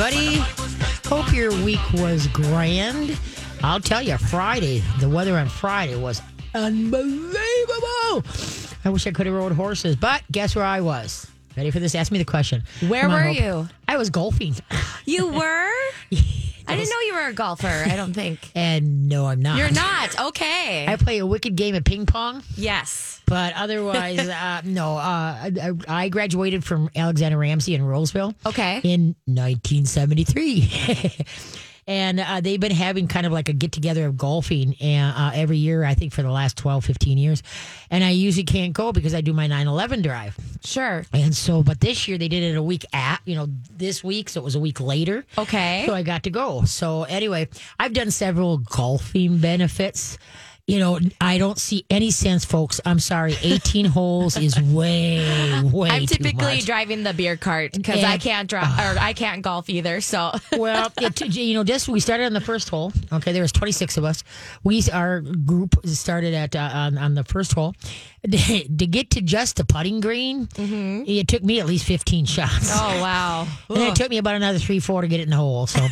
everybody. Hope your week was grand. I'll tell you, Friday, the weather on Friday was unbelievable. I wish I could have rode horses, but guess where I was? Ready for this? Ask me the question. Where on, were Hope. you? I was golfing. You were? I didn't know you were a golfer. I don't think. And no, I'm not. You're not. Okay. I play a wicked game of ping pong, yes. but otherwise, uh, no. Uh, I, I graduated from Alexander Ramsey in Roseville. Okay. in 1973. and uh, they've been having kind of like a get together of golfing and, uh, every year, I think, for the last 12, 15 years. And I usually can't go because I do my 9 11 drive. Sure. And so, but this year they did it a week at, you know, this week. So it was a week later. Okay. So I got to go. So anyway, I've done several golfing benefits. You know, I don't see any sense, folks. I'm sorry. 18 holes is way, way I'm typically driving the beer cart because I can't drive or I can't golf either. So well, it, you know, just we started on the first hole. Okay, there was 26 of us. We our group started at uh, on, on the first hole. to get to just the putting green, it took me at least 15 shots. oh wow. And it took me about another three, four to get it in the hole. So,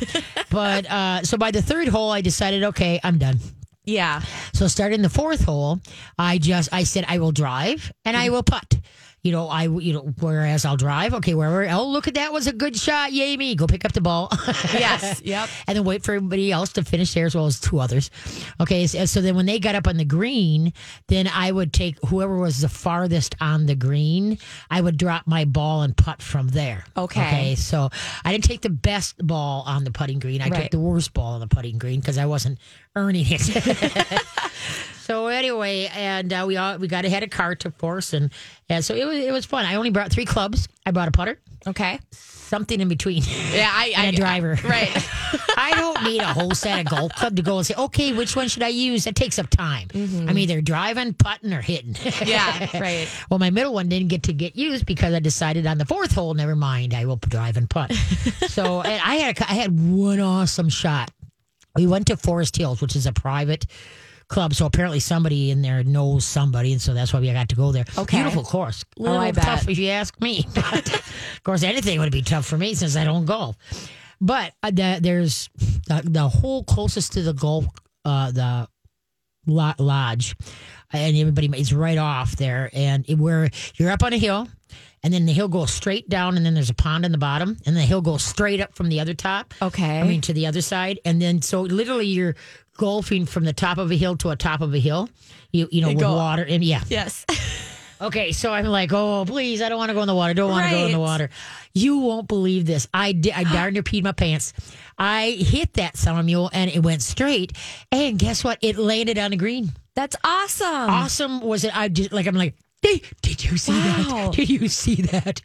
but uh, so by the third hole, I decided, okay, I'm done. Yeah. So starting the fourth hole, I just I said I will drive and I mm-hmm. will putt. You know, I you know whereas I'll drive. Okay, wherever. Oh, look at that was a good shot. Yay me! Go pick up the ball. Yes. Yep. and then wait for everybody else to finish there as well as two others. Okay, so, so then when they got up on the green, then I would take whoever was the farthest on the green. I would drop my ball and putt from there. Okay. Okay, so I didn't take the best ball on the putting green. I took the worst ball on the putting green because I wasn't earning it. so anyway, and uh, we all we got ahead of cart, of course, and and so it was it was fun. I only brought three clubs. I brought a putter, Okay. something in between. Yeah. I. I And a driver. Right. I don't need a whole set of golf club to go and say, okay, which one should I use? That takes up time. I'm either driving, putting, or hitting. Mm-hmm. Yeah. Right. well, my middle one didn't get to get used because I decided on the fourth hole, never mind, I will drive and putt. so and I had a, I had one awesome shot. We went to Forest Hills, which is a private club. So apparently somebody in there knows somebody, and so that's why we got to go there. Okay. Beautiful course. A Oh, little I bet. if you ask me. But of course, anything would be tough for me since I don't golf. But uh, the, there's the, the hole closest to the golf, uh, the lo- lodge, and everybody is right off there. And it, where you're up on a hill, and then the hill goes straight down, and then there's a pond in the bottom, and the hill goes straight up from the other top. Okay. I mean, to the other side, and then so literally you're golfing from the top of a hill to a top of a hill. You you know with go- water and yeah. Yes. Okay, so I'm like, oh please, I don't want to go in the water. Don't want to go in the water. You won't believe this. I did. I darn near peed my pants. I hit that summer mule and it went straight. And guess what? It landed on the green. That's awesome. Awesome was it? I just like I'm like. Hey, did you see Wow. that? Did you see that?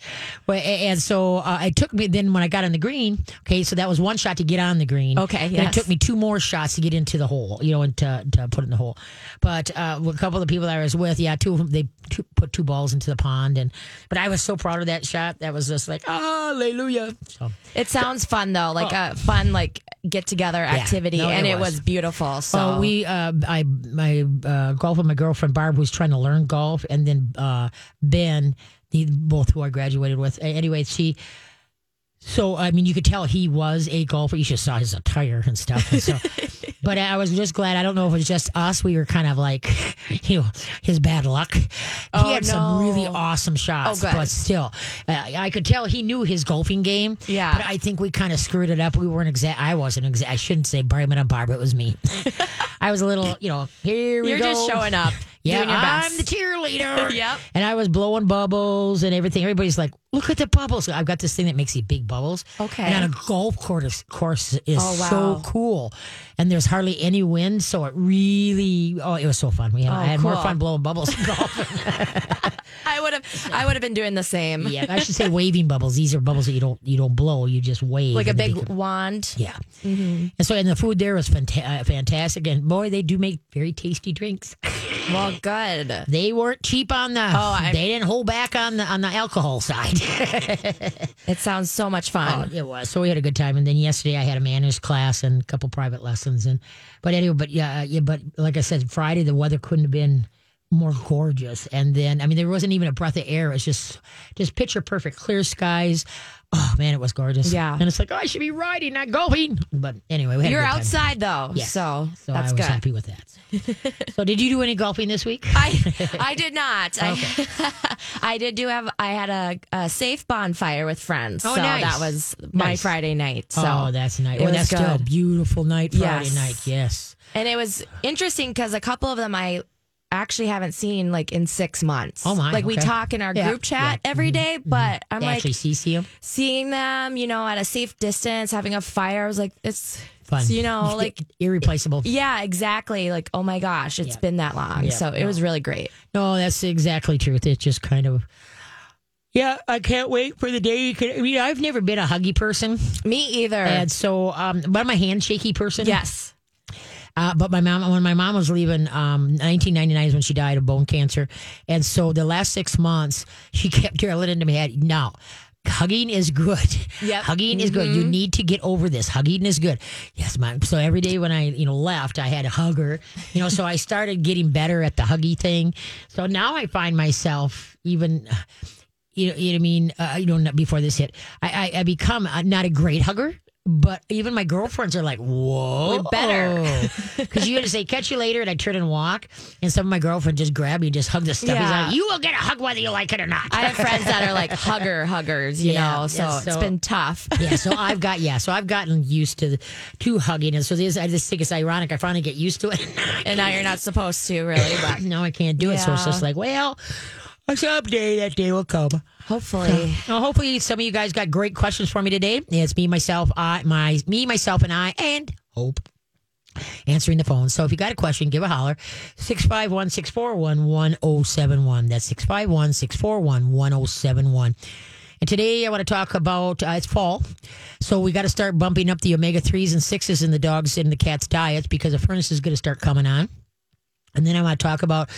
Well, and so uh, it took me. Then when I got on the green, okay, so that was one shot to get on the green. Okay, Then it took me two more shots to get into the hole, you know, and to, to put in the hole. But uh, a couple of the people that I was with, yeah, two of them, they two, put two balls into the pond, and but I was so proud of that shot. That was just like hallelujah. So It sounds fun though, like a fun like get together activity, No, and it was. was, beautiful. So So we, uh, I, my uh, golf with my girlfriend Barb, who's trying to learn golf, and then uh, Ben, the, both who I graduated with. Anyway, she. So I mean, you could tell he was a golfer. You just saw his attire and stuff. And so, but I was just glad. I don't know if it was just us. We were kind of like, you know, his bad luck. He Oh, had some really awesome shots, Oh, but still, uh, I could tell he knew his golfing game. Yeah. but I think we kind of screwed it up. We weren't exact. I wasn't exact. I shouldn't say Barman and Barb. It was me. I was a little, you know, here we go. you're just showing up, Yeah, doing your I'm best. the cheerleader. Yep. And I was blowing bubbles and everything. Everybody's like, look at the bubbles. I've got this thing that makes these big bubbles. Okay. And on a golf course, course is Oh, wow. so cool. And there's hardly any wind. So it really, oh, it was so fun. We had, Oh, I had more fun blowing bubbles than golf. I would have, I would have been doing the same. yeah, I should say waving bubbles. These are bubbles that you don't you don't blow. You just wave. Like a big wand. Yeah. And so, and the food there was fanta- uh, fantastic. And boy, they do make very tasty drinks. Well, good. They weren't cheap on the. Oh, I- they didn't hold back on the on the alcohol side. It sounds so much Oh, fun. it was. So we had a good time. And then yesterday I had a manners class and a couple private lessons. And but anyway, but yeah, uh, yeah. But like I said, Friday the weather couldn't have been more gorgeous. And then, I mean, there wasn't even a breath of air. It was just, just picture perfect, clear skies. Oh man, it was gorgeous. Yeah. and it's like, oh, I should be riding, not golfing. But anyway, we had You're good time. outside though, Yes. so, so that's I was good. happy with that. so, did you do any golfing this week? I I did not. I I did do have I had a, a safe bonfire with friends. Oh, so nice. that was my Nice. Friday night. So oh, that's nice. it Well, was that's still a beautiful night, Friday Yes. night. Yes. and it was interesting because a couple of them I actually haven't seen like in six months. Oh, my, Like we talk in our Yeah, group chat yeah. every day, but I'm They like actually see see 'em? seeing them, you know, at a safe distance, having a fire. I was like, it's Fun. you know, like irreplaceable. yeah, exactly. Like, oh my gosh, it's Yeah. been that long. Yeah, so it was really great. No, that's exactly truth. It's just kind of. Yeah, I can't wait for the day. You can, I mean, I've never been a huggy person, Me either. and so, um, but I'm a handshaky person. yes. Uh, but my mom, when my mom was leaving, um, 1999 is when she died of bone cancer, and so the last six months she kept drilling into my head. No, hugging is good. Hugging is good. You need to get over this. Hugging is good. Yes, mom. So every day when I, you know, left, I had to hug her. You know, so I started getting better at the huggy thing. So now I find myself even. You know, you know what I mean? Uh, you know, before this hit, I, I, I become uh, not a great hugger, but even my girlfriends are like, "Whoa, We're better." Because you had to say, catch you later, and I turn and walk. And some of my girlfriend just grab me and just hug the stuff. He's Yeah. like, you will get a hug whether you like it or not. I have friends that are like hugger huggers, you Yeah, know, so, yeah, it's so- been tough. yeah, so I've got yeah, so I've gotten used to to hugging, and so this I just think it's ironic. I finally get used to it. And now you're not supposed to really, but no, I can't do it, so it's Yeah. just like, well, someday that day will come. hopefully. Well, hopefully, some of you guys got great questions for me today. It's me, myself, I, my, me, myself, and I, and Hope answering the phone. So if you got a question, give a holler. 651 641 1071. That's 651 641 1071. And today I want to talk about uh, it's fall. So we got to start bumping up the omega 3s and 6s in the dogs and the cats' diets because the furnace is going to start coming on. And then I want to talk about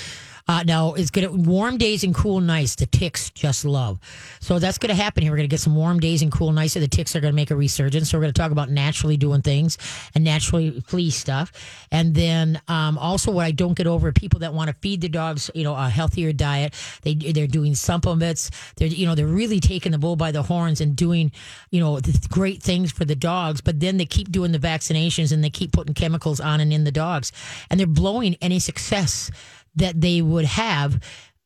uh, now it's going to warm days and cool nights. The ticks just love. So that's going to happen here. We're going to get some warm days and cool nights. And the ticks are going to make a resurgence. So we're going to talk about naturally doing things and naturally flea stuff. And then um, also what I don't get over people that want to feed the dogs, you know, a healthier diet. They they're doing supplements. They're you know they're really taking the bull by the horns and doing you know great things for the dogs. But then they keep doing the vaccinations and they keep putting chemicals on and in the dogs, and they're blowing any success that they would have.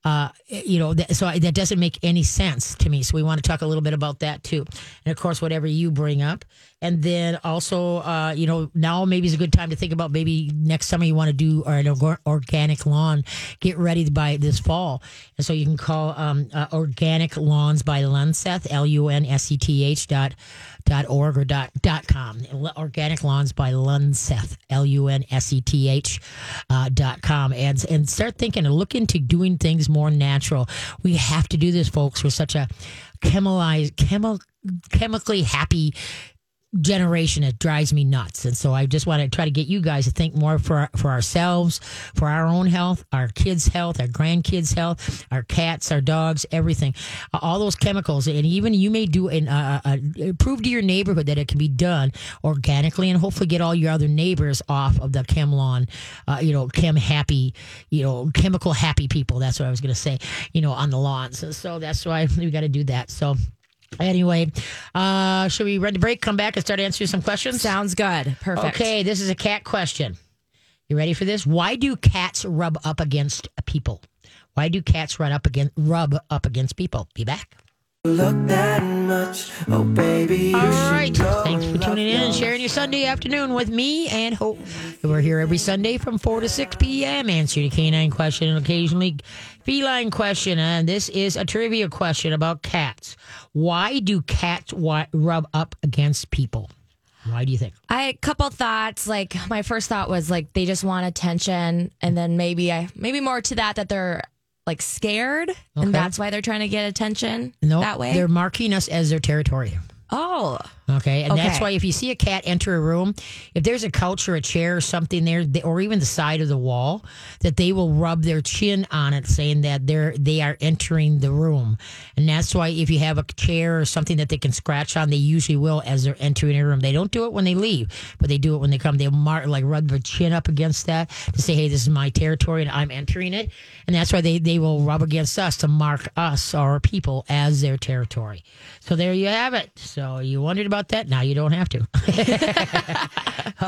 Uh, you know, that, so I, that doesn't make any sense to me. So we want to talk a little bit about that too, and of course, whatever you bring up, and then also, uh, you know, now maybe is a good time to think about maybe next summer you want to do an organic lawn. Get ready by this fall, and so you can call um, uh, Organic Lawns by Lunseth, L U N S E T H dot dot org or dot dot com. Organic Lawns by Lunseth, L U N S E T H uh, dot com, and and start thinking and look into doing things more natural. We have to do this, folks. We're such a chemicalized, chemi- chemically happy generation it drives me nuts. And so i just want to try to get you guys to think more for for ourselves for our own health our kids health our grandkids health our cats our dogs everything. Uh, all those chemicals. And even you may do an uh, uh, prove to your neighborhood that it can be done organically and hopefully get all your other neighbors off of the chem lawn uh, you know chem happy you know chemical happy people. That's what i was going to say you know on the lawns. So that's why we got to do that. So Anyway, uh, should we run the break, come back, and start answering some questions? Sounds good. Perfect. Okay, this is a cat question. You ready for this? Why do cats rub up against people? Why do cats run up against rub up against people? Be back. Look that much, oh baby. You All should right. know Thanks for tuning in and sharing your Sunday afternoon with me and Hope. We're here every Sunday from 4 to 6 p.m. answering the canine question and occasionally feline question. And this is a trivia question about cats. Why do cats wi- rub up against people? Why do you think? I a couple thoughts. Like my first thought was like they just want attention, and then maybe I maybe more to that that they're like scared, Okay. and that's why they're trying to get attention No, that way. they're marking us as their territory. oh, Okay. And that's why if you see a cat enter a room, if there's a couch or a chair or something there, or even the side of the wall, that they will rub their chin on it, saying that they're they are entering the room. And that's why if you have a chair or something that they can scratch on, they usually will as they're entering a room. They don't do it when they leave, but they do it when they come. They'll mark like rub their chin up against that to say, "Hey, this is my territory and I'm entering it." And that's why they they will rub against us to mark us our people as their territory. So there you have it. So you wondered about that? Now you don't have to.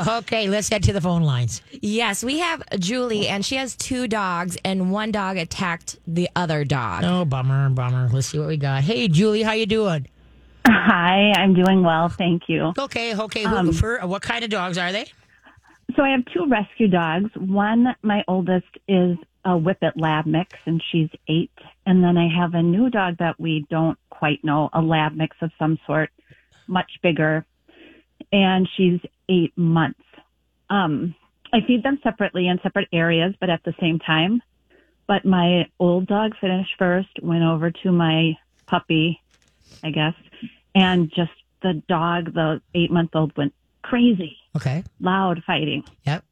okay, let's head to the phone lines. Yes, we have Julie, and she has two dogs, and one dog attacked the other dog. Oh, bummer, bummer. Let's see what we got. Hey, Julie, how you doing? Hi, I'm doing well, thank you. Okay, okay. who, um, for, what kind of dogs are they? So I have two rescue dogs. One, my oldest, is a Whippet Lab mix, and she's eight. And then I have a new dog that we don't quite know, a Lab mix of some sort, much bigger, and she's eight months. Um, I feed them separately in separate areas, but at the same time. But my old dog finished first, went over to my puppy, I guess, and just the dog, the eight month old, went crazy, Okay. loud fighting. Yep.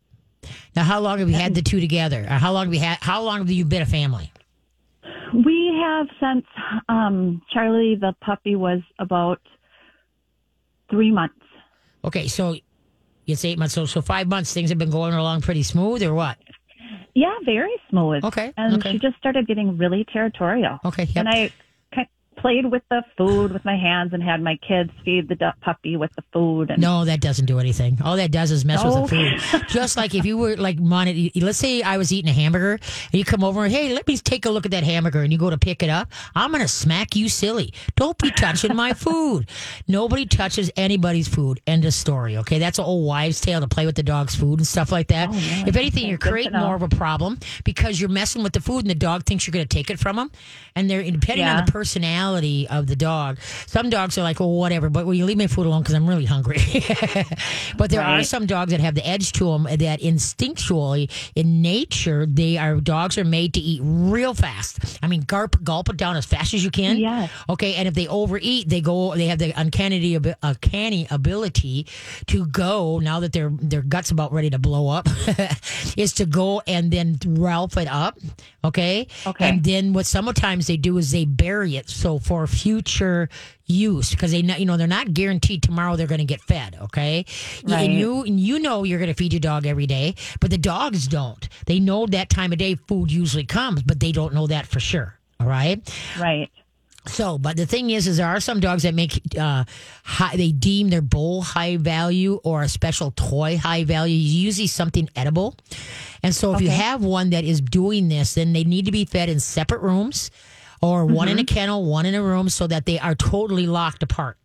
Now, how long have you had the two together? Or how long have you had? How long have you been a family? We have since um, Charlie, the puppy, was about three months. Okay, so it's eight months. So, so five months. Things have been going along pretty smooth, or what? Yeah, very smooth. Okay, And okay. she just started getting really territorial. Okay, yep. And I played with the food with my hands and had my kids feed the puppy with the food. And No, that doesn't do anything. All that does is mess No. with the food. Just like if you were like, mon- let's say I was eating a hamburger and you come over and, hey, let me take a look at that hamburger and you go to pick it up. I'm going to smack you silly. Don't be touching my food. Nobody touches anybody's food. End of story. Okay. That's an old wives' tale to play with the dog's food and stuff like that. Oh, if anything, you're creating more of a problem because you're messing with the food and the dog thinks you're going to take it from them. And they're depending on the personality of the dog. Some dogs are like, well, whatever, but will you leave my food alone because I'm really hungry? but there are some dogs that have the edge to them that instinctually, in nature, they are dogs are made to eat real fast. I mean, gulp gulp it down as fast as you can. Yeah. Okay, and if they overeat, they go. They have the uncanny, uncanny ability to go now that their their guts about ready to blow up, is to go and then ralph it up. Okay. Okay. And then what sometimes they do is they bury it so for future use because they know you know they're not guaranteed tomorrow they're going to get fed. Okay. Right. And you and you know you're going to feed your dog every day, but the dogs don't. They know that time of day food usually comes, but they don't know that for sure. All right. right. So, but the thing is, is there are some dogs that make uh, high, they deem their bowl high value or a special toy high value. Usually something edible, and so if you have one that is doing this, then they need to be fed in separate rooms. Or one in a Mm-hmm. kennel, one in a room, so that they are totally locked apart.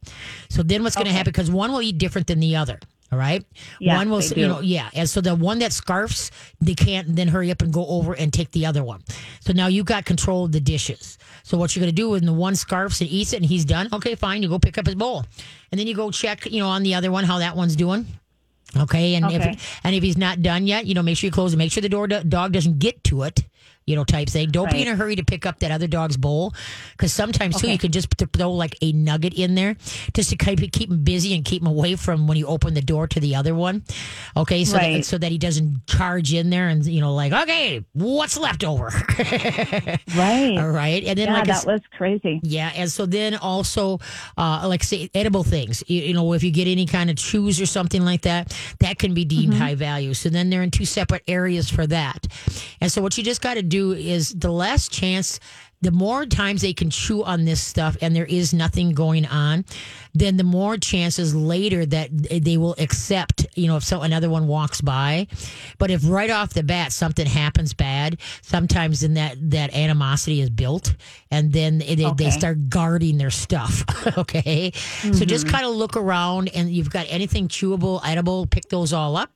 So then, what's going to happen? Because one will eat different than the other. All right. Yes, one will, you know, yeah. And so the one that scarfs, they can't then hurry up and go over and take the other one. So now you've got control of the dishes. So what you're going to do when the one scarfs and eats it and he's done, okay, fine, you go pick up his bowl. And then you go check, you know, on the other one how that one's doing. Okay, and Okay. if and if he's not done yet, you know, make sure you close it. Make sure the door dog doesn't get to it. You know, type thing. Don't be in a hurry to pick up that other dog's bowl, because sometimes too you can just throw like a nugget in there just to keep keep him busy and keep him away from when you open the door to the other one. Okay, so that, so that he doesn't charge in there and you know like okay, what's left over? Right. All right, and then yeah, like that s- was crazy. yeah, and so then also, uh, like say edible things. You, you know, if you get any kind of chews or something like that, that can be deemed high value. So then they're in two separate areas for that. And so what you just got to do is the less chance. The more times they can chew on this stuff and there is nothing going on, then the more chances later that they will accept, you know, if so another one walks by. But if right off the bat something happens bad, sometimes then that, that animosity is built and then they, they start guarding their stuff. okay. So just mm-hmm. kind of look around and you've got anything chewable, edible, pick those all up.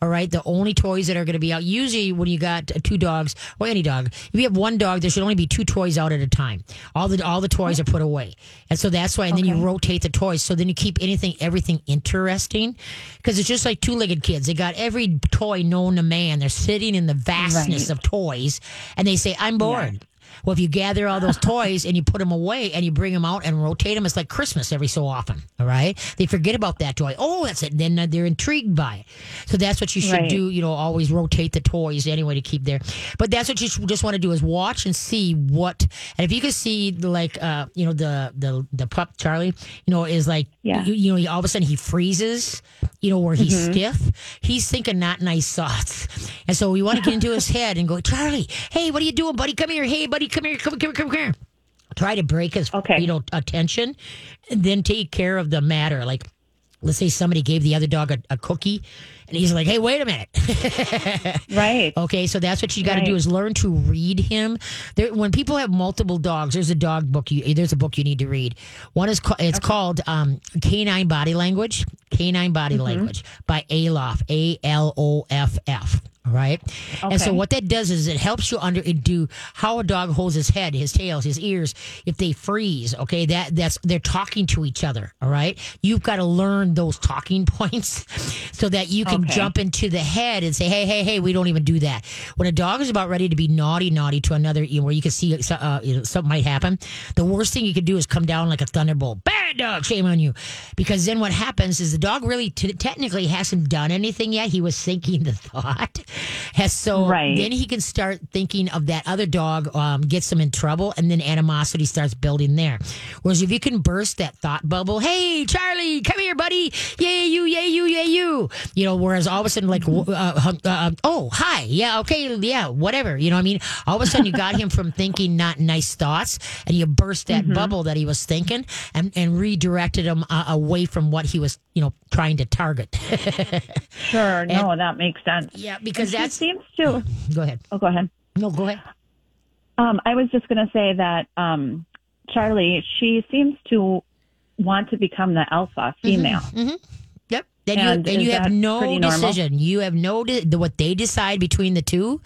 All right. The only toys that are going to be out, usually when you got two dogs or any dog, if you have one dog, there should only be two toys out at a time. All the, all the toys are put away. And so that's why, and then you rotate the toys. So then you keep anything, everything interesting because it's just like two legged kids. They got every toy known to man. They're sitting in the vastness Right. of toys and they say, I'm bored. Well, if you gather all those toys and you put them away and you bring them out and rotate them, it's like Christmas every so often. All right. They forget about that toy. Oh, that's it. Then they're intrigued by it. So that's what you should Right. do. You know, always rotate the toys anyway to keep there. But that's what you just want to do is watch and see what. And if you can see like, uh, you know, the the the pup Charlie, you know, is like, Yeah. you, you know, all of a sudden he freezes. You know, where he's stiff. He's thinking not nice thoughts, and so we want to get into his head and go, Charlie, hey, what are you doing, buddy? Come here. Hey, buddy, come here. Come, come, come, come here. Try to break his, Okay. you know, attention, and then take care of the matter. Like, let's say somebody gave the other dog a, a cookie, and he's like, "Hey, wait a minute." Right. Okay, so that's what you got to do is learn to read him. There, when people have multiple dogs, there's a dog book. You, there's a book you need to read. One is it's called um, Canine Body Language. Canine Body Mm-hmm. Language by Aloff. A L O F F. All right. And so what that does is it helps you under it do how a dog holds his head, his tails, his ears. If they freeze, okay, that that's they're talking to each other. All right. You've got to learn those talking points so that you can Okay. jump into the head and say, hey, hey, hey, we don't even do that. When a dog is about ready to be naughty, naughty to another, you know, where you can see uh, you know, something might happen, the worst thing you could do is come down like a thunderbolt. Bad dog, shame on you. Because then what happens is the dog really t- technically hasn't done anything yet. He was thinking the thought. Has so Right. then he can start thinking of that other dog, um, gets him in trouble, and then animosity starts building there. Whereas if you can burst that thought bubble, hey Charlie, come here, buddy, yay you, yay you, yay you, you know. Whereas all of a sudden, like, uh, uh, uh, oh hi, yeah, okay, yeah, whatever, you know. what I mean, all of a sudden you got him from thinking not nice thoughts, and you burst that bubble that he was thinking, and and redirected him uh, away from what he was, you know, trying to target. Sure. No, that makes sense. yeah, because She that's. seems to. Go ahead. Oh, go ahead. No, go ahead. Um, I was just going to say that um, Charlie, she seems to want to become the alpha mm-hmm. female. Yep. Then And you is you have no pretty normal? decision. You have no de- the, what they decide between the two.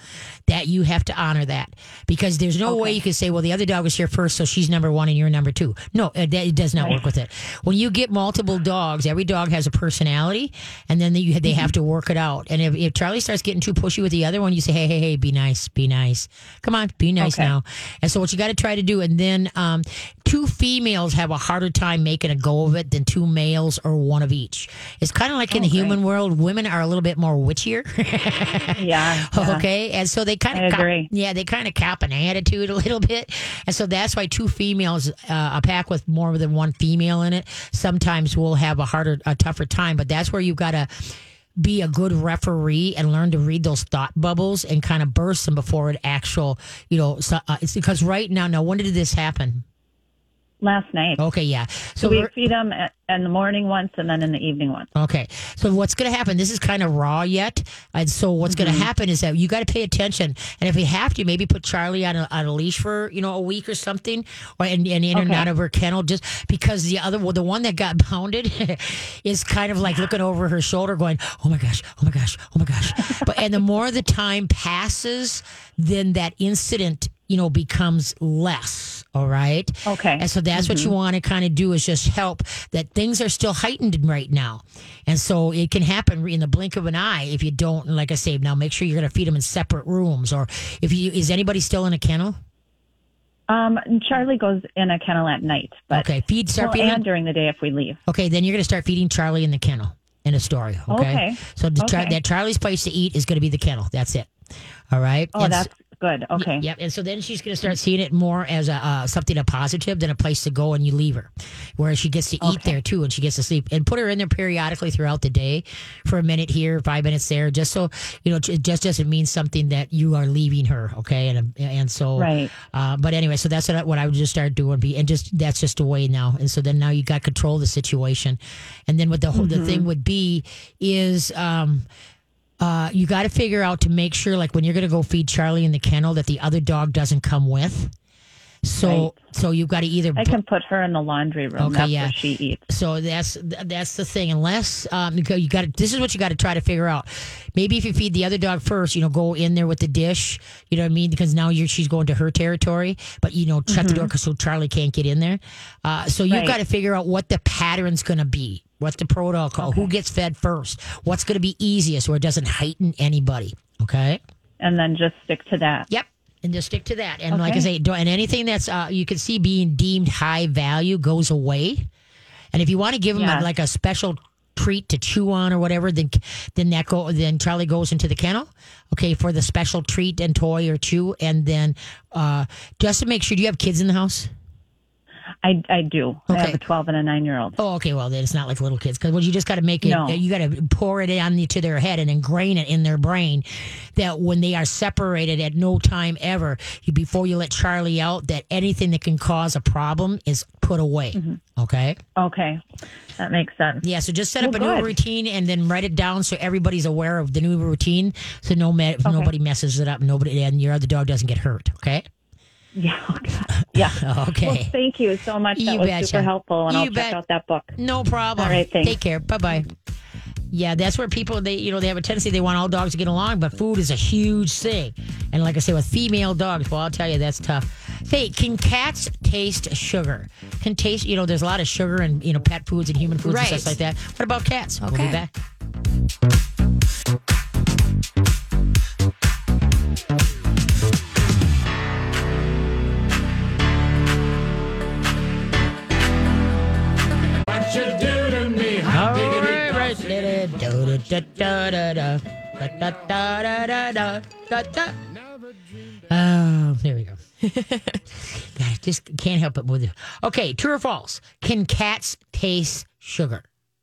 That you have to honor that because there's no way you can say, well, the other dog was here first, so she's number one and you're number two. No, that, it does not work with it. When you get multiple dogs, every dog has a personality, and then you, they have to work it out. And if, if Charlie starts getting too pushy with the other one, you say, hey, hey, hey, be nice, be nice. Come on, be nice Okay. now. And so what you got to try to do, and then um, two females have a harder time making a go of it than two males or one of each. It's kind of like in the human world, women are a little bit more witchier. Yeah. yeah. Okay, and so they kind of agree. yeah, they kind of cap an attitude a little bit, and so that's why two females, uh, a pack with more than one female in it, sometimes will have a harder, a tougher time. But that's where you got to be a good referee and learn to read those thought bubbles and kind of burst them before it actual, you know, so, uh, it's because right now, now when did this happen? Last night. Okay, yeah. So So we feed them at, in the morning once and then in the evening once. Okay. So what's going to happen? This is kind of raw yet. And so what's going to mm-hmm. happen is that you got to pay attention. And if we have to, maybe put Charlie on a, on a leash for, you know, a week or something or and, and in and Okay. out of her kennel just because the other, well, the one that got pounded is kind of like looking over her shoulder going, oh my gosh, oh my gosh, oh my gosh. but, and the more the time passes, then that incident, you know, becomes less. All right. Okay. And so that's what you want to kind of do is just help that things are still heightened right now. And so it can happen in the blink of an eye if you don't, like I say, now make sure you're going to feed them in separate rooms. Or if you, is anybody still in a kennel? Um, Charlie goes in a kennel at night, but Okay. Feed, start well, feeding. and during the day if we leave. Okay. Then you're going to start feeding Charlie in the kennel in a story. Okay. Okay. So the, Okay. that Charlie's place to eat is going to be the kennel. That's it. All right. Oh, And that's good. Okay. Yep. And so then she's going to start seeing it more as a uh, something a positive than a place to go and you leave her, whereas she gets to eat Okay. there too and she gets to sleep and put her in there periodically throughout the day for a minute here, five minutes there, just so you know it just doesn't mean something that you are leaving her. Okay. And and so Right. Uh, but anyway, so that's what I, what I would just start doing. Be and just that's just a way now. And so then now you got control of the situation, and then what the whole the thing would be is. um uh, you got to figure out to make sure, like when you're going to go feed Charlie in the kennel, that the other dog doesn't come with. So, Right. so you've got to either. I can put her in the laundry room. Okay, yeah. she eats. So that's that's the thing. Unless um, you got to, this is what you got to try to figure out. Maybe if you feed the other dog first, you know, go in there with the dish. You know what I mean? Because now you're she's going to her territory, but you know, shut the door because so Charlie can't get in there. Uh, so you've Right. got to figure out what the pattern's going to be. What's the protocol? Who gets fed first? What's going to be easiest where it doesn't heighten anybody? Okay. And then just stick to that. Yep. And just stick to that. And like I Okay. say, and anything that's uh, you can see being deemed high value goes away. And if you want to give them Yeah. like a special treat to chew on or whatever, then then that go then Charlie goes into the kennel, okay, for the special treat and toy or chew, and then uh, just to make sure, do you have kids in the house? I, I do. I Okay. have a 12 and a nine year old. Oh, okay. Well, then it's not like little kids because well, you just got to make it. No. You got to pour it on the, to their head and ingrain it in their brain that when they are separated at no time ever, you, before you let Charlie out, that anything that can cause a problem is put away. Mm-hmm. Okay. Okay. That makes sense. Yeah. So just set up Well, a new good. routine and then write it down so everybody's aware of the new routine. So no ma- nobody messes it up. Nobody and your other dog doesn't get hurt. Okay. Yeah. Oh, Yeah. Okay. Well, thank you so much. That You was betcha. super helpful, and You I'll check bet. out that book. No problem. All right, thanks. Take care. Bye bye. Yeah, that's where people they you know they have a tendency they want all dogs to get along, but food is a huge thing. And like I say, with female dogs, well, I'll tell you that's tough. Hey, can cats taste sugar? Can taste you know there's a lot of sugar in you know pet foods and human foods Right. and stuff like that. What about cats? We'll be Okay. back. Da-da-da-da-da-da. Da-da-da-da-da-da. Oh, there we go. I just can't help it with it. Okay, true or false? Can cats taste sugar?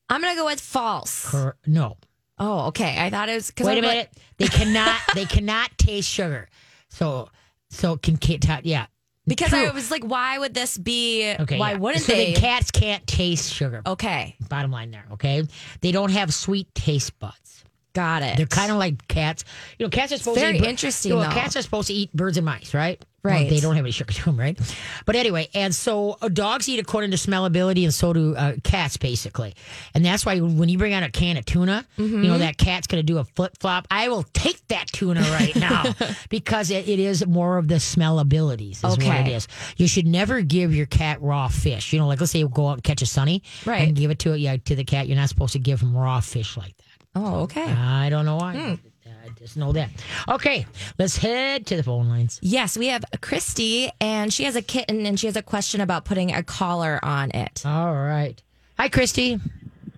I'm gonna go with false. Cor- no. Oh, okay. I thought it was. Cause Wait a I'm like- minute. They cannot. they cannot taste sugar. So, so can cat? Yeah. Because True. I was like, why would this be? Okay. why yeah. wouldn't so they? cats can't taste sugar. okay, Bottom line there. Okay. They don't have sweet taste buds. Got it. They're kind of like cats. You know, cats are supposed very to eat. interesting, You know, though. cats are supposed to eat birds and mice, right? Well, Right. they don't have any sugar to them, right? But anyway, and so uh, dogs eat according to smellability, and so do uh, cats, basically. And that's why when you bring out a can of tuna, you Mm-hmm. know that cat's going to do a flip flop. I will take that tuna right now because it, it is more of the smell abilities. Is what it Okay. is. You should never give your cat raw fish. You know, like let's say you go out and catch a sunny, Right. And give it to it yeah to the cat. You're not supposed to give him raw fish like that. Oh, oh, okay. I don't know why. Hmm. I just know that. Okay, let's head to the phone lines. Yes, we have Christy, and she has a kitten, and she has a question about putting a collar on it. All right. Hi, Christy.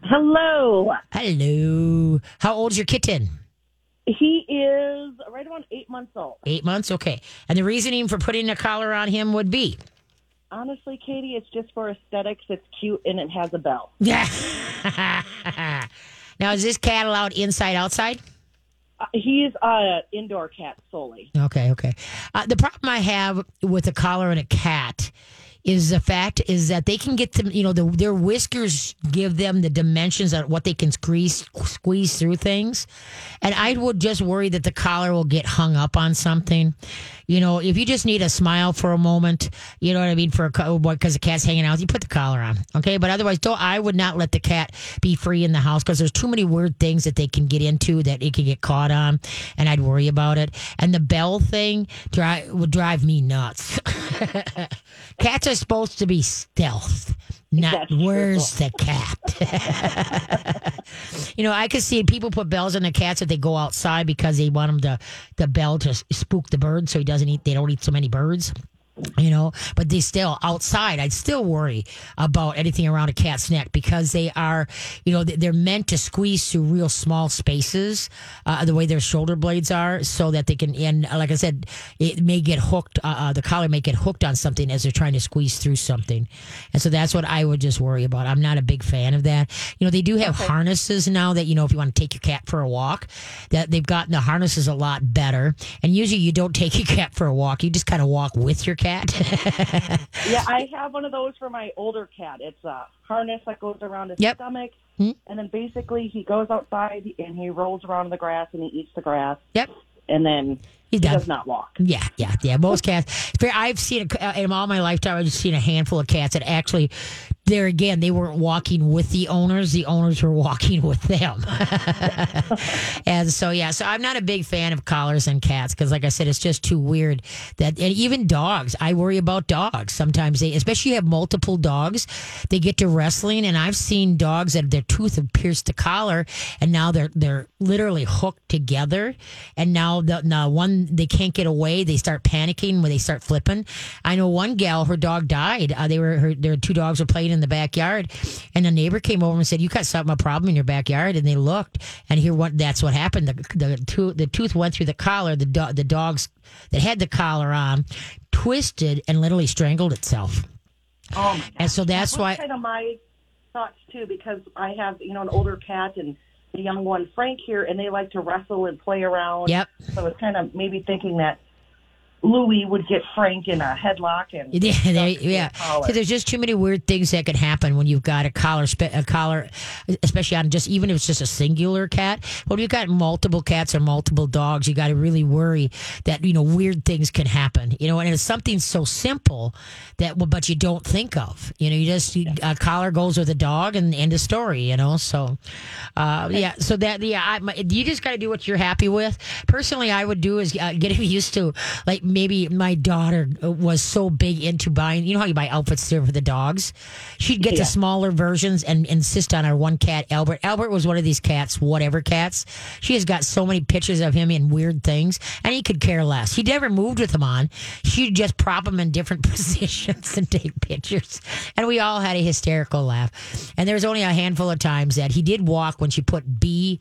Hello. Hello. How old's your kitten? He is right around eight months old. Eight months. Okay. And the reasoning for putting a collar on him would be. Honestly, Katie, it's just for aesthetics. It's cute and it has a bell. Yeah. now, is this cat allowed inside, outside? Uh, he's a indoor cat solely. Okay, okay. Uh, the problem I have with a collar and a cat is the fact is that they can get them. You know, the, their whiskers give them the dimensions of what they can squeeze squeeze through things, and I would just worry that the collar will get hung up on something. You know, if you just need a smile for a moment, you know what I mean, for a because the cat's hanging out, you put the collar on, okay. But otherwise, don't. I would not let the cat be free in the house because there's too many weird things that they can get into that it can get caught on, and I'd worry about it. And the bell thing dri- would drive me nuts. Cats are supposed to be stealth. Not That's true. where's the cat? you know, I could see people put bells on the cats if they go outside because they want them to the bell to spook the bird so he doesn't eat. They don't eat so many birds. You know, but they still outside. I'd still worry about anything around a cat's neck because they are, you know, they're meant to squeeze through real small spaces, uh, the way their shoulder blades are, so that they can. And like I said, it may get hooked. Uh, uh, the collar may get hooked on something as they're trying to squeeze through something, and so that's what I would just worry about. I'm not a big fan of that. You know, they do have harnesses now that you know if you want to take your cat for a walk, that they've gotten the harnesses a lot better. And usually you don't take your cat for a walk; you just kind of walk with your cat. Yeah, I have one of those for my older cat. It's a harness that goes around his Yep. stomach. Hmm. And then basically he goes outside and he rolls around in the grass and he eats the grass. yep. And then He does not walk. Yeah, yeah, yeah. Most cats. I've seen a, in all my lifetime. I've just seen a handful of cats that actually, there again, they weren't walking with the owners. The owners were walking with them. and so yeah, so I'm not a big fan of collars and cats because, like I said, it's just too weird. That and even dogs. I worry about dogs. Sometimes they, especially you have multiple dogs, they get to wrestling, and I've seen dogs that their tooth have pierced the collar, and now they're they're literally hooked together, and now the now one then they can't get away. They start panicking when they start flipping. I know one gal, her dog died. Uh, they were her, their two dogs were playing in the backyard, and a neighbor came over and said, "You got something a problem in your backyard?" And they looked, and here what that's what happened. The the tooth the tooth went through the collar. The do, the dogs that had the collar on twisted and literally strangled itself. Oh my god! And so that's why. kind of my thoughts too, because I have you know an older cat and the young one Frank here, and they like to wrestle and play around. Yep. So I was kind of maybe thinking that Louis would get Frank in a headlock and Yeah, there, stuck to a yeah. So there's just too many weird things that could happen when you've got a collar, a collar, especially on just even if it's just a singular cat. When you've got multiple cats or multiple dogs, you got to really worry that you know weird things can happen. You know, and it's something so simple that, well, but you don't think of. You know, you just you, a collar goes with a dog and end of story. You know, so uh, yeah. So that yeah, I, you just got to do what you're happy with. Personally, I would do is uh, get used to like maybe my daughter uh, was so big into buying. You know how you buy outfits there for the dogs. She'd get the smaller versions and insist on our one cat, Albert. Albert was one of these cats, whatever cats. She has got so many pictures of him in weird things, and he could care less. He never moved with them on. She'd just prop him in different positions and take pictures, and we all had a hysterical laugh. And there was only a handful of times that he did walk when she put B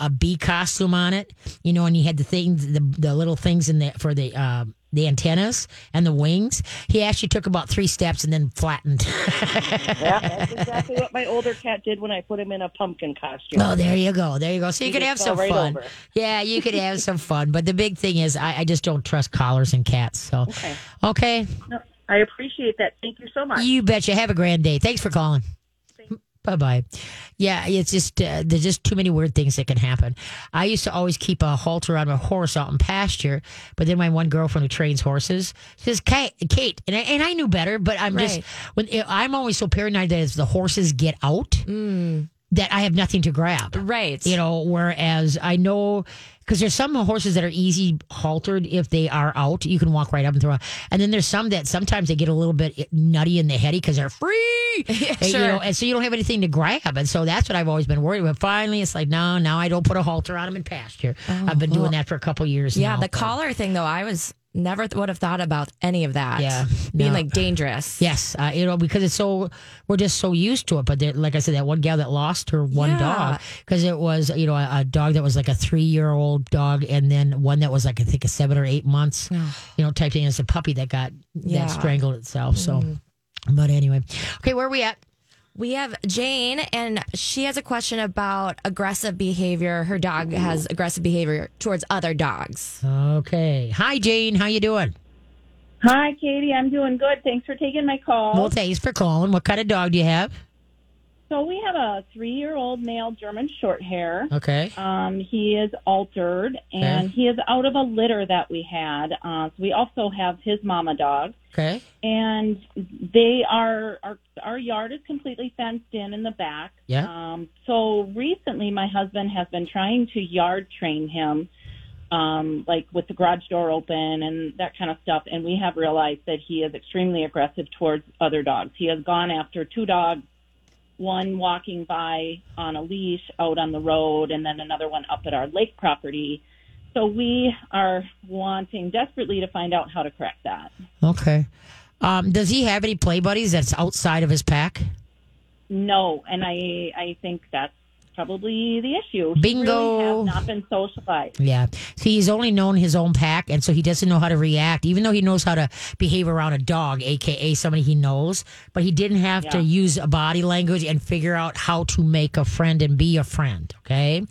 a, a bee costume on it, you know, and he had the things, the, the little things in there for the uh, the antennas and the wings. He actually took about three steps and then flattened. yeah, that's exactly what my older cat did when I put him in a pumpkin costume. oh, there you go, there you go. So you He could have some right fun. over. Yeah, you could have some fun. But the big thing is, I, I just don't trust collars and cats. So, Okay. okay, No, I appreciate that. Thank you so much. you betcha. Have a grand day. Thanks for calling. Bye bye. Yeah, it's just uh, there's just too many weird things that can happen. I used to always keep a halter on a horse out in pasture, but then my one girlfriend who trains horses says, "Kate, Kate," and I, and I knew better, but I'm just when I'm always so paranoid that as the horses get out, that I have nothing to grab. Right. You know, whereas I know because there's some horses that are easy haltered if they are out. You can walk right up and throw. And then there's some that sometimes they get a little bit nutty in the heady because they're free. And, you know, and so you don't have anything to grab. And so that's what I've always been worried about. Finally, it's like, no, now I don't put a halter on them in pasture. Oh, I've been doing that for a couple years Yeah, now. the collar thing though, I was never th- would have thought about any of that. Yeah, being no. like dangerous. Yes, uh, you know because it's so we're just so used to it. But there, like I said, that one gal that lost her one Yeah. dog because it was you know a, a dog that was like a three year old dog, and then one that was like I think a seven or eight months, you know, type thing. It's a puppy that got Yeah. that strangled itself. So, but anyway, okay, where are we at? We have Jane, and she has a question about aggressive behavior. Her dog has aggressive behavior towards other dogs. Okay, hi Jane, how you doing? Hi, Katie. I'm doing good. Thanks for taking my call. Well, thanks for calling. What kind of dog do you have? So we have a three-year-old male German short hair. Okay, Um, he is altered, and Okay. he is out of a litter that we had. Uh, so we also have his mama dog, okay, and they are our our yard is completely fenced in in the back. Yeah. Um, so recently, my husband has been trying to yard train him. Um, like with the garage door open and that kind of stuff. And we have realized that he is extremely aggressive towards other dogs. He has gone after two dogs, one walking by on a leash out on the road, and then another one up at our lake property. So we are wanting desperately to find out how to correct that. okay. Um, does he have any play buddies that's outside of his pack? No, and I I think that's probably the issue. He Bingo. Really has not been socialized. Yeah. See, he's only known his own pack, and so he doesn't know how to react, even though he knows how to behave around a dog, aka somebody he knows. But he didn't have to use a body language and figure out how to make a friend and be a friend. Okay.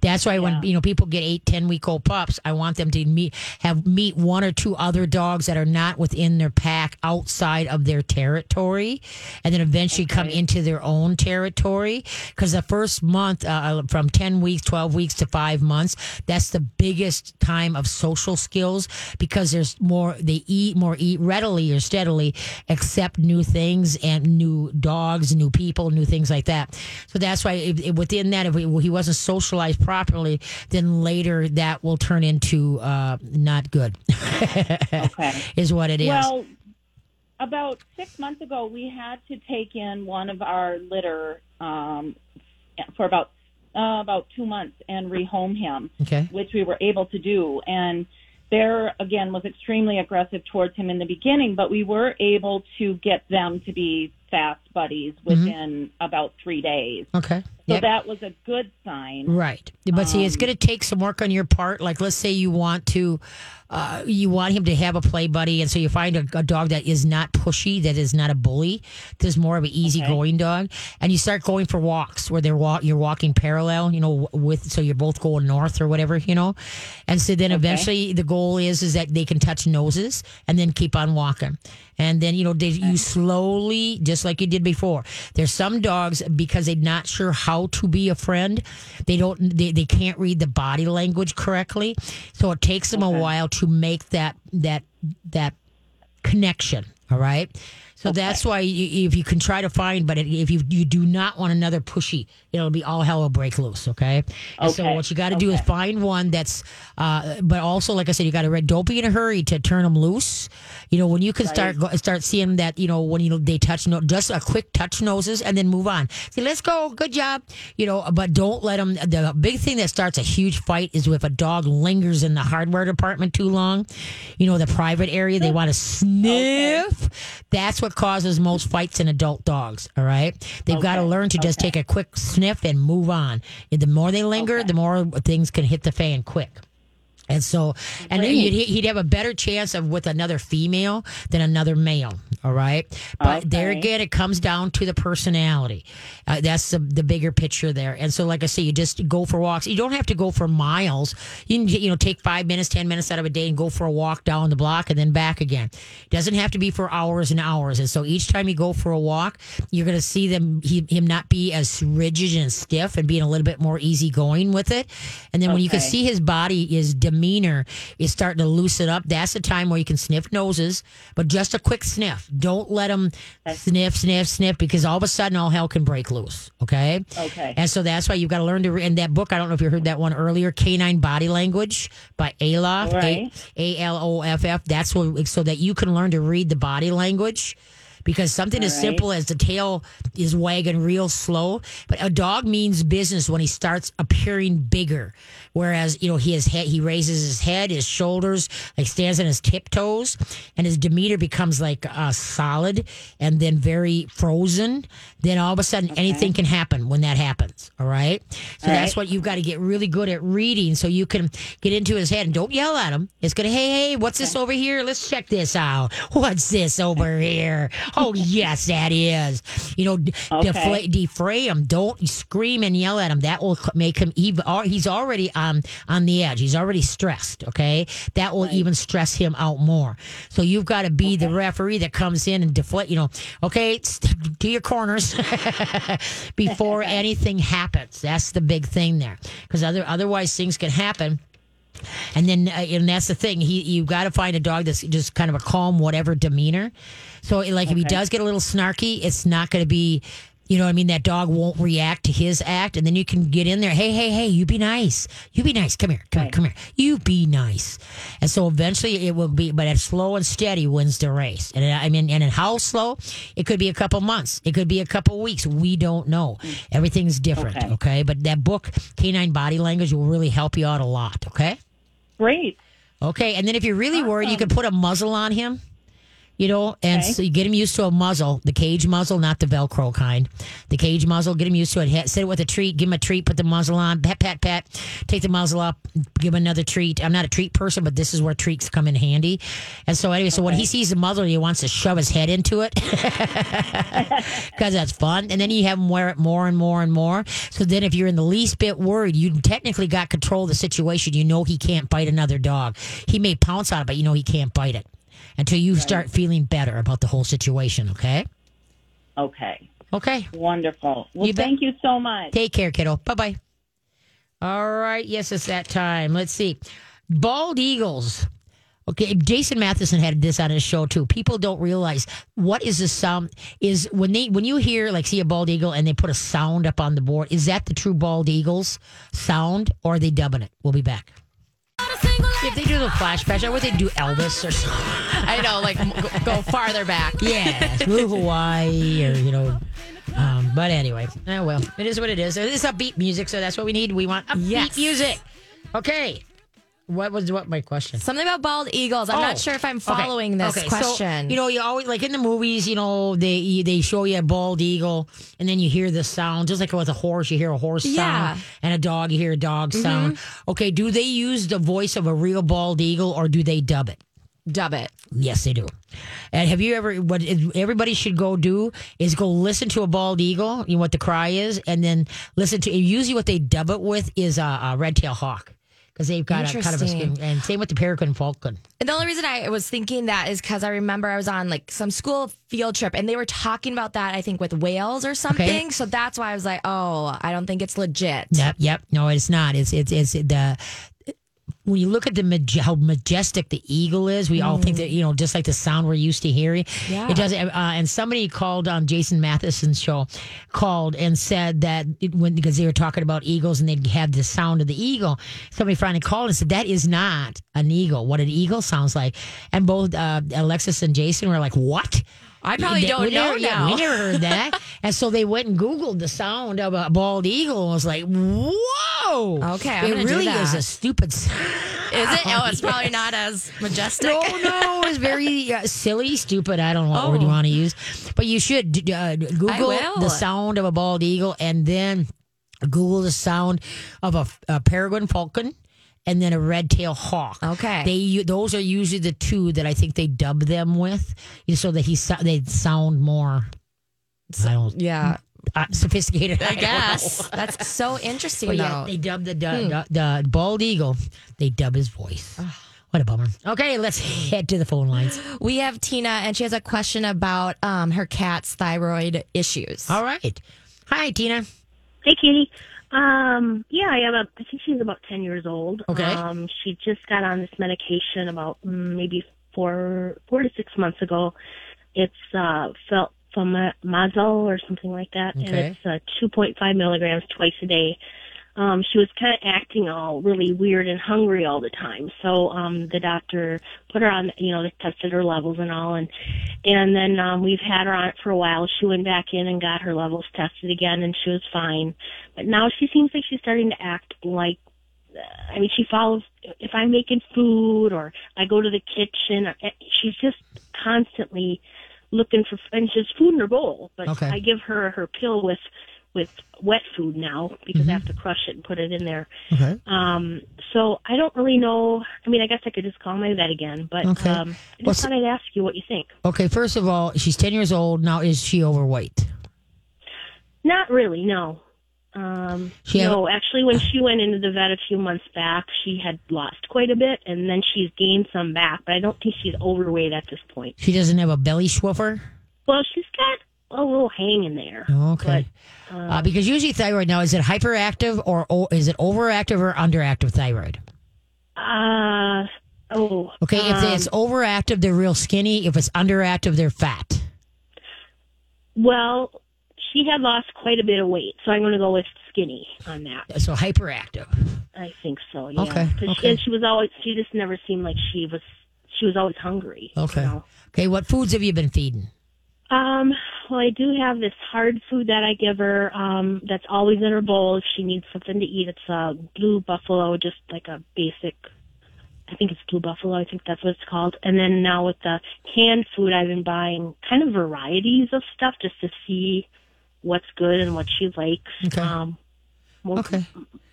That's why when you know people get eight, ten week old pups, I want them to meet have meet one or two other dogs that are not within their pack outside of their territory, and then eventually come into their own territory. Because the first month, uh, from ten weeks, twelve weeks to five months, that's the biggest time of social skills because there's more. They eat more, eat readily or steadily, accept new things and new dogs, new people, new things like that. So that's why if, if within that, if he, he wasn't socialized properly, then later that will turn into uh, not good. Okay. is what it is. Well, about six months ago, we had to take in one of our litter um, for about uh, about two months and rehome him, okay. which we were able to do. And Bear again was extremely aggressive towards him in the beginning, but we were able to get them to be fast buddies within about three days. Okay. So Yep. that was a good sign. Right. But see, it's going to take some work on your part. Like, let's say you want to, uh, you want him to have a play buddy. And so you find a, a dog that is not pushy, that is not a bully, that's more of an easygoing dog. And you start going for walks where they're walk, you're walking parallel, you know, with, so you're both going north or whatever, you know. And so then eventually the goal is, is that they can touch noses and then keep on walking. And then, you know, they, you slowly, just like you did before. There's some dogs because they're not sure how to be a friend. They don't, they, they can't read the body language correctly. So it takes them a while to make that, that, that connection. All right. So that's why you, if you can try to find, but if you you do not want another pushy, it'll be all hell will break loose. Okay. And so what you got to do is find one that's, uh, but also like I said, you got to read. Don't be in a hurry to turn them loose. You know when you can start go, start seeing that you know when you they touch no just a quick touch noses and then move on. Say let's go, good job. You know, but don't let them. The big thing that starts a huge fight is if a dog lingers in the hardware department too long. You know the private area they want to sniff. That's what causes most fights in adult dogs. All right, they've got to learn to just take a quick sniff and move on. And the more they linger, the more things can hit the fan quick. And so, and he'd, he'd have a better chance of with another female than another male. All right. But there again, it comes down to the personality. Uh, that's the, the bigger picture there. And so, like I say, you just go for walks. You don't have to go for miles. You can, you know, take five minutes, 10 minutes out of a day and go for a walk down the block and then back again. It doesn't have to be for hours and hours. And so each time you go for a walk, you're going to see them, he, him not be as rigid and stiff and being a little bit more easygoing with it. And then when you can see his body, his demeanor is starting to loosen up, that's the time where you can sniff noses, but just a quick sniff. Don't let him sniff, sniff, sniff, because all of a sudden all hell can break loose. Okay. Okay. And so that's why you've got to learn to read. In that book, I don't know if you heard that one earlier, Canine Body Language by Aloff, Right. A L O F F. That's what, so that you can learn to read the body language. Because something as right. simple as the tail is wagging real slow, but a dog means business when he starts appearing bigger. Whereas, you know, he has he raises his head, his shoulders, like stands on his tiptoes, and his demeanor becomes like uh, solid and then very frozen. Then all of a sudden, anything can happen when that happens. All right. So All that's right. what you've got to get really good at reading so you can get into his head and don't yell at him. It's going to, hey, hey, what's this over here? Let's check this out. What's this over here? Oh, yes, that is. You know, Okay. deflate, defray him. Don't scream and yell at him. That will make him even, he's already um, on the edge. He's already stressed. Okay. That will even stress him out more. So you've got to be the referee that comes in and deflect. you know, okay, to your corners before anything happens. That's the big thing there. Because other, otherwise things can happen. And then, uh, and that's the thing. He, you got to find a dog that's just kind of a calm, whatever demeanor. So, like, if he does get a little snarky, it's not going to be, you know, what I mean, that dog won't react to his act, and then you can get in there. Hey, hey, hey, you be nice. You be nice. Come here, come here, come here. You be nice. And so eventually it will be, but it's slow and steady wins the race. And uh, I mean, and in how slow? It could be a couple months. It could be a couple weeks. We don't know. Everything's different. Okay. okay? But that book, Canine Body Language, will really help you out a lot. Okay. Great. Okay, and then if you're really worried, you can put a muzzle on him. You know, and Okay. so you get him used to a muzzle, the cage muzzle, not the Velcro kind. The cage muzzle, get him used to it. Sit it with a treat, give him a treat, put the muzzle on, pat, pat, pat, take the muzzle up, give him another treat. I'm not a treat person, but this is where treats come in handy. And so, anyway, so when he sees the muzzle, he wants to shove his head into it because that's fun. And then you have him wear it more and more and more. So then, if you're in the least bit worried, you technically got control of the situation. You know he can't bite another dog. He may pounce on it, but you know he can't bite it until you start feeling better about the whole situation. Okay. Okay. Okay. Wonderful. Well, You thank you so much. Take care, kiddo. Bye bye. All right. Yes, it's that time. Let's see. Bald eagles. Okay, Jason Matheson had this on his show too. People don't realize what is the sound is when they when you hear like see a bald eagle and they put a sound up on the board. Is that the true bald eagles sound or are they dubbing it? We'll be back. If they do the flashback, I would they do Elvis or something. I know, like go, go farther back. Yes, Blue Hawaii or you know. Um, but anyway, oh well, it is what it is. It's upbeat music, so that's what we need. We want upbeat Yes. music. Okay, What was what my question? Something about bald eagles. I'm Oh, not sure if I'm okay, following this okay, so, question. you know, you always like in the movies. You know, they they show you a bald eagle, and then you hear the sound, just like with a horse. You hear a horse Yeah. Mm-hmm. sound, and a dog, you hear a dog sound. Okay, do they use the voice of a real bald eagle, or do they dub it? Dub it. Yes, they do. And have you ever? What everybody should go do is go listen to a bald eagle. You know what the cry is, and then listen to. Usually, what they dub it with is a, a red tail hawk because they've got a kind of a skin. And same with the peregrine falcon. And the only reason I was thinking that is because I remember I was on like some school field trip and they were talking about that, I think, with whales or something. So that's why I was like, oh, I don't think it's legit. Yep, yep. No, it's not. It's it's it's the when you look at the maj- how majestic the eagle is, we all think that you know just like the sound we're used to hearing. Yeah. It does. Uh, and somebody called on Jason Matheson's show, called and said that it, when because they were talking about eagles and they'd have the sound of the eagle. Somebody finally called and said that is not an eagle. What an eagle sounds like. And both uh, Alexis and Jason were like, "What?" I probably They- don't know never, yeah, now. we never heard that. and so they went and Googled the sound of a bald eagle and was like, whoa. Okay, I'm it really is a stupid sound. Is it? Oh, it's probably not as majestic. No, no, it's very uh, silly, stupid. I don't know what word you Oh. want to use, but you should uh, Google the sound of a bald eagle and then Google the sound of a, a peregrine falcon and then a red tail hawk. Okay. they those are usually the two that I think they dub them with, so that he they sound more. I don't Yeah, uh, sophisticated. I don't guess that's so interesting. But though. yeah, they dub the, the, the bald eagle. They dub his voice. What a bummer. Okay, let's head to the phone lines. we have Tina, and she has a question about um, her cat's thyroid issues. All right. Hi, Tina. Hey, Katie. Um, yeah, I have a. I think she's about ten years old. Okay. Um, she just got on this medication about mm, maybe four, four to six months ago. It's uh, felt from or something like that, and Okay. it's uh, two point five milligrams twice a day. Um, she was kind of acting all really weird and hungry all the time. So um, the doctor put her on, you know, they tested her levels and all, and and then um, we've had her on it for a while. She went back in and got her levels tested again, and she was fine. But now she seems like she's starting to act like, I mean, she follows. If I'm making food or I go to the kitchen, eh, she's just constantly looking for, and she has food in her bowl. But Okay. I give her her pill with with wet food now because I have to crush it and put it in there. Okay. Um, so I don't really know. I mean, I guess I could just call my vet again, but Okay. um, I just What's- thought I'd ask you what you think. Okay, first of all, she's 10 years old. Now, is she overweight? Not really, no. Um, had- no, actually, when she went into the vet a few months back, she had lost quite a bit, and then she's gained some back. But I don't think she's overweight at this point. She doesn't have a belly swiffer? Well, she's got a little hang in there. Okay. uh, because usually thyroid now, is it hyperactive or o- is it overactive or underactive thyroid? Uh, oh. Okay, if um, it's overactive, they're real skinny. If it's underactive, they're fat. well, she had lost quite a bit of weight, so I'm going to go with skinny on that. So hyperactive. I think so. Yeah. Okay, okay. She, and she was always. She just never seemed like she was. She was always hungry. you Okay. know. Okay, what foods have you been feeding? Um, well, I do have this hard food that I give her. Um, that's always in her bowl if she needs something to eat. It's a blue buffalo, just like a basic. I think it's blue buffalo. I think that's what it's called. And then now with the canned food, I've been buying kind of varieties of stuff just to see what's good and what she likes. Okay. Um, most, Okay.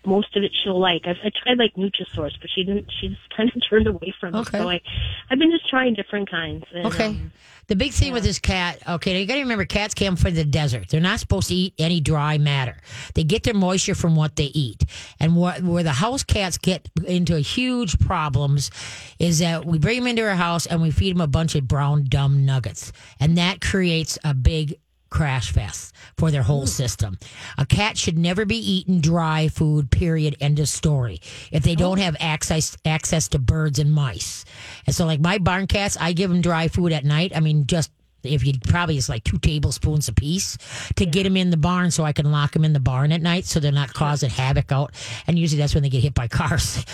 most of it she'll like. I've I tried like Nutrisource, but she didn't. She just kind of turned away from it. Okay. So I, I've been just trying different kinds. And, Okay. um, The big thing with this cat, okay, you got to remember cats came from the desert. They're not supposed to eat any dry matter. They get their moisture from what they eat. And what, where the house cats get into huge problems is that we bring them into our house and we feed them a bunch of brown dumb nuggets. And that creates a big crash fest for their whole hmm. system. A cat should never be eaten dry food, period, end of story. If they don't oh. have access access to birds and mice. And so like my barn cats, I give them dry food at night. I mean, just If you probably it's like two tablespoons a piece to get them in the barn, so I can lock them in the barn at night, so they're not causing havoc out. And usually that's when they get hit by cars.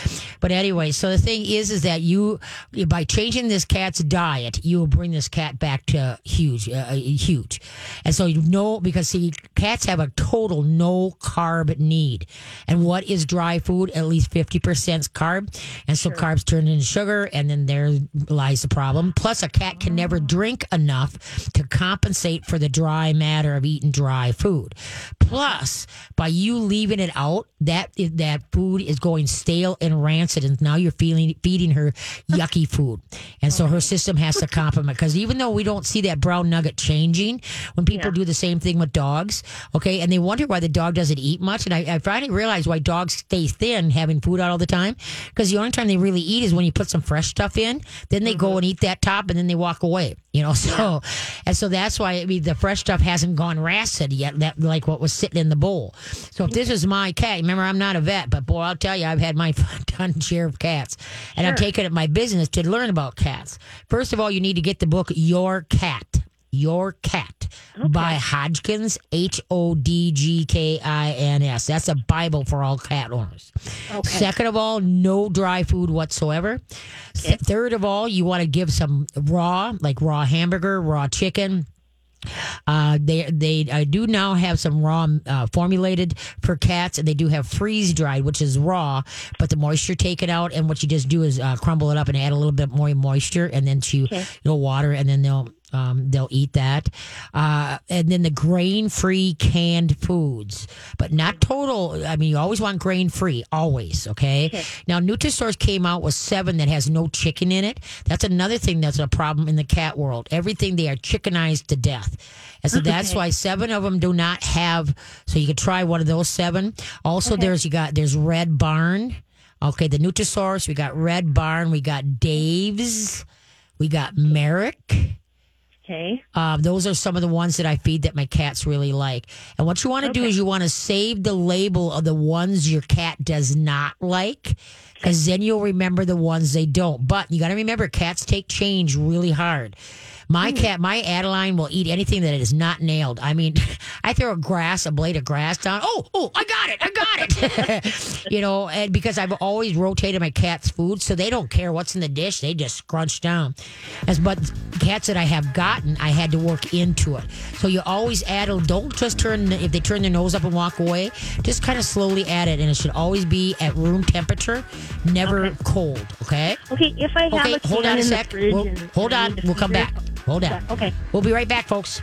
But anyway, so the thing is, is that you by changing this cat's diet, you will bring this cat back to huge, uh, huge. And so you know because see, cats have a total no carb need, and what is dry food? At least fifty percent carb, and so carbs turn into sugar, and then there lies the problem. Plus, a cat can never drink enough to compensate for the dry matter of eating dry food. Plus, by you leaving it out, that that food is going stale and rancid, and now you're feeling feeding her yucky food, and so her system has to complement. Because even though we don't see that brown nugget changing, when people do the same thing with dogs, okay, and they wonder why the dog doesn't eat much, and I, I finally realized why dogs stay thin having food out all the time, because the only time they really eat is when you put some fresh stuff in, then they mm-hmm. go and eat that top, and then they walk away. You know, so and so that's why I mean the fresh stuff hasn't gone rancid yet, that like what was sitting in the bowl. So if this is my cat, remember I'm not a vet, but boy, I'll tell you, I've had my ton share of cats, and I'm taking it my business to learn about cats. First of all, you need to get the book Your Cat. Your Cat by Hodgkins, H O D G K I N S. That's a Bible for all cat owners. Second of all, no dry food whatsoever. S- Third of all, you want to give some raw, like raw hamburger, raw chicken. Uh, they they I do now have some raw uh, formulated for cats, and they do have freeze dried, which is raw, but the moisture taken out. And what you just do is uh, crumble it up and add a little bit more moisture, and then to you know water, and then they'll um, they'll eat that. Uh, and then the grain free canned foods, but not total. I mean, you always want grain free, always. Okay? Now, Nutrisource came out with seven that has no chicken in it. That's another thing that's a problem in the cat world. Everything they are chickenized to death. And so that's why seven of them do not have. So you could try one of those seven. Also, there's you got there's Red Barn. Okay, the Nutrisource. We got Red Barn. We got Dave's. We got Merrick. Okay. Uh, those are some of the ones that I feed that my cats really like. And what you want to do is you want to save the label of the ones your cat does not like, because then you'll remember the ones they don't. But you got to remember, cats take change really hard. My cat, my Adeline will eat anything that is not nailed. I mean, I throw a grass, a blade of grass down. Oh, oh, I got it, I got it. you know, and because I've always rotated my cat's food, so they don't care what's in the dish; they just scrunch down. As but cats that I have gotten, I had to work into it. So you always add. Don't just turn if they turn their nose up and walk away. Just kind of slowly add it, and it should always be at room temperature, never cold. Okay. Okay. If I have Okay, a hold on a sec. We'll- hold on. We'll come back. Hold on. Okay. We'll be right back, folks.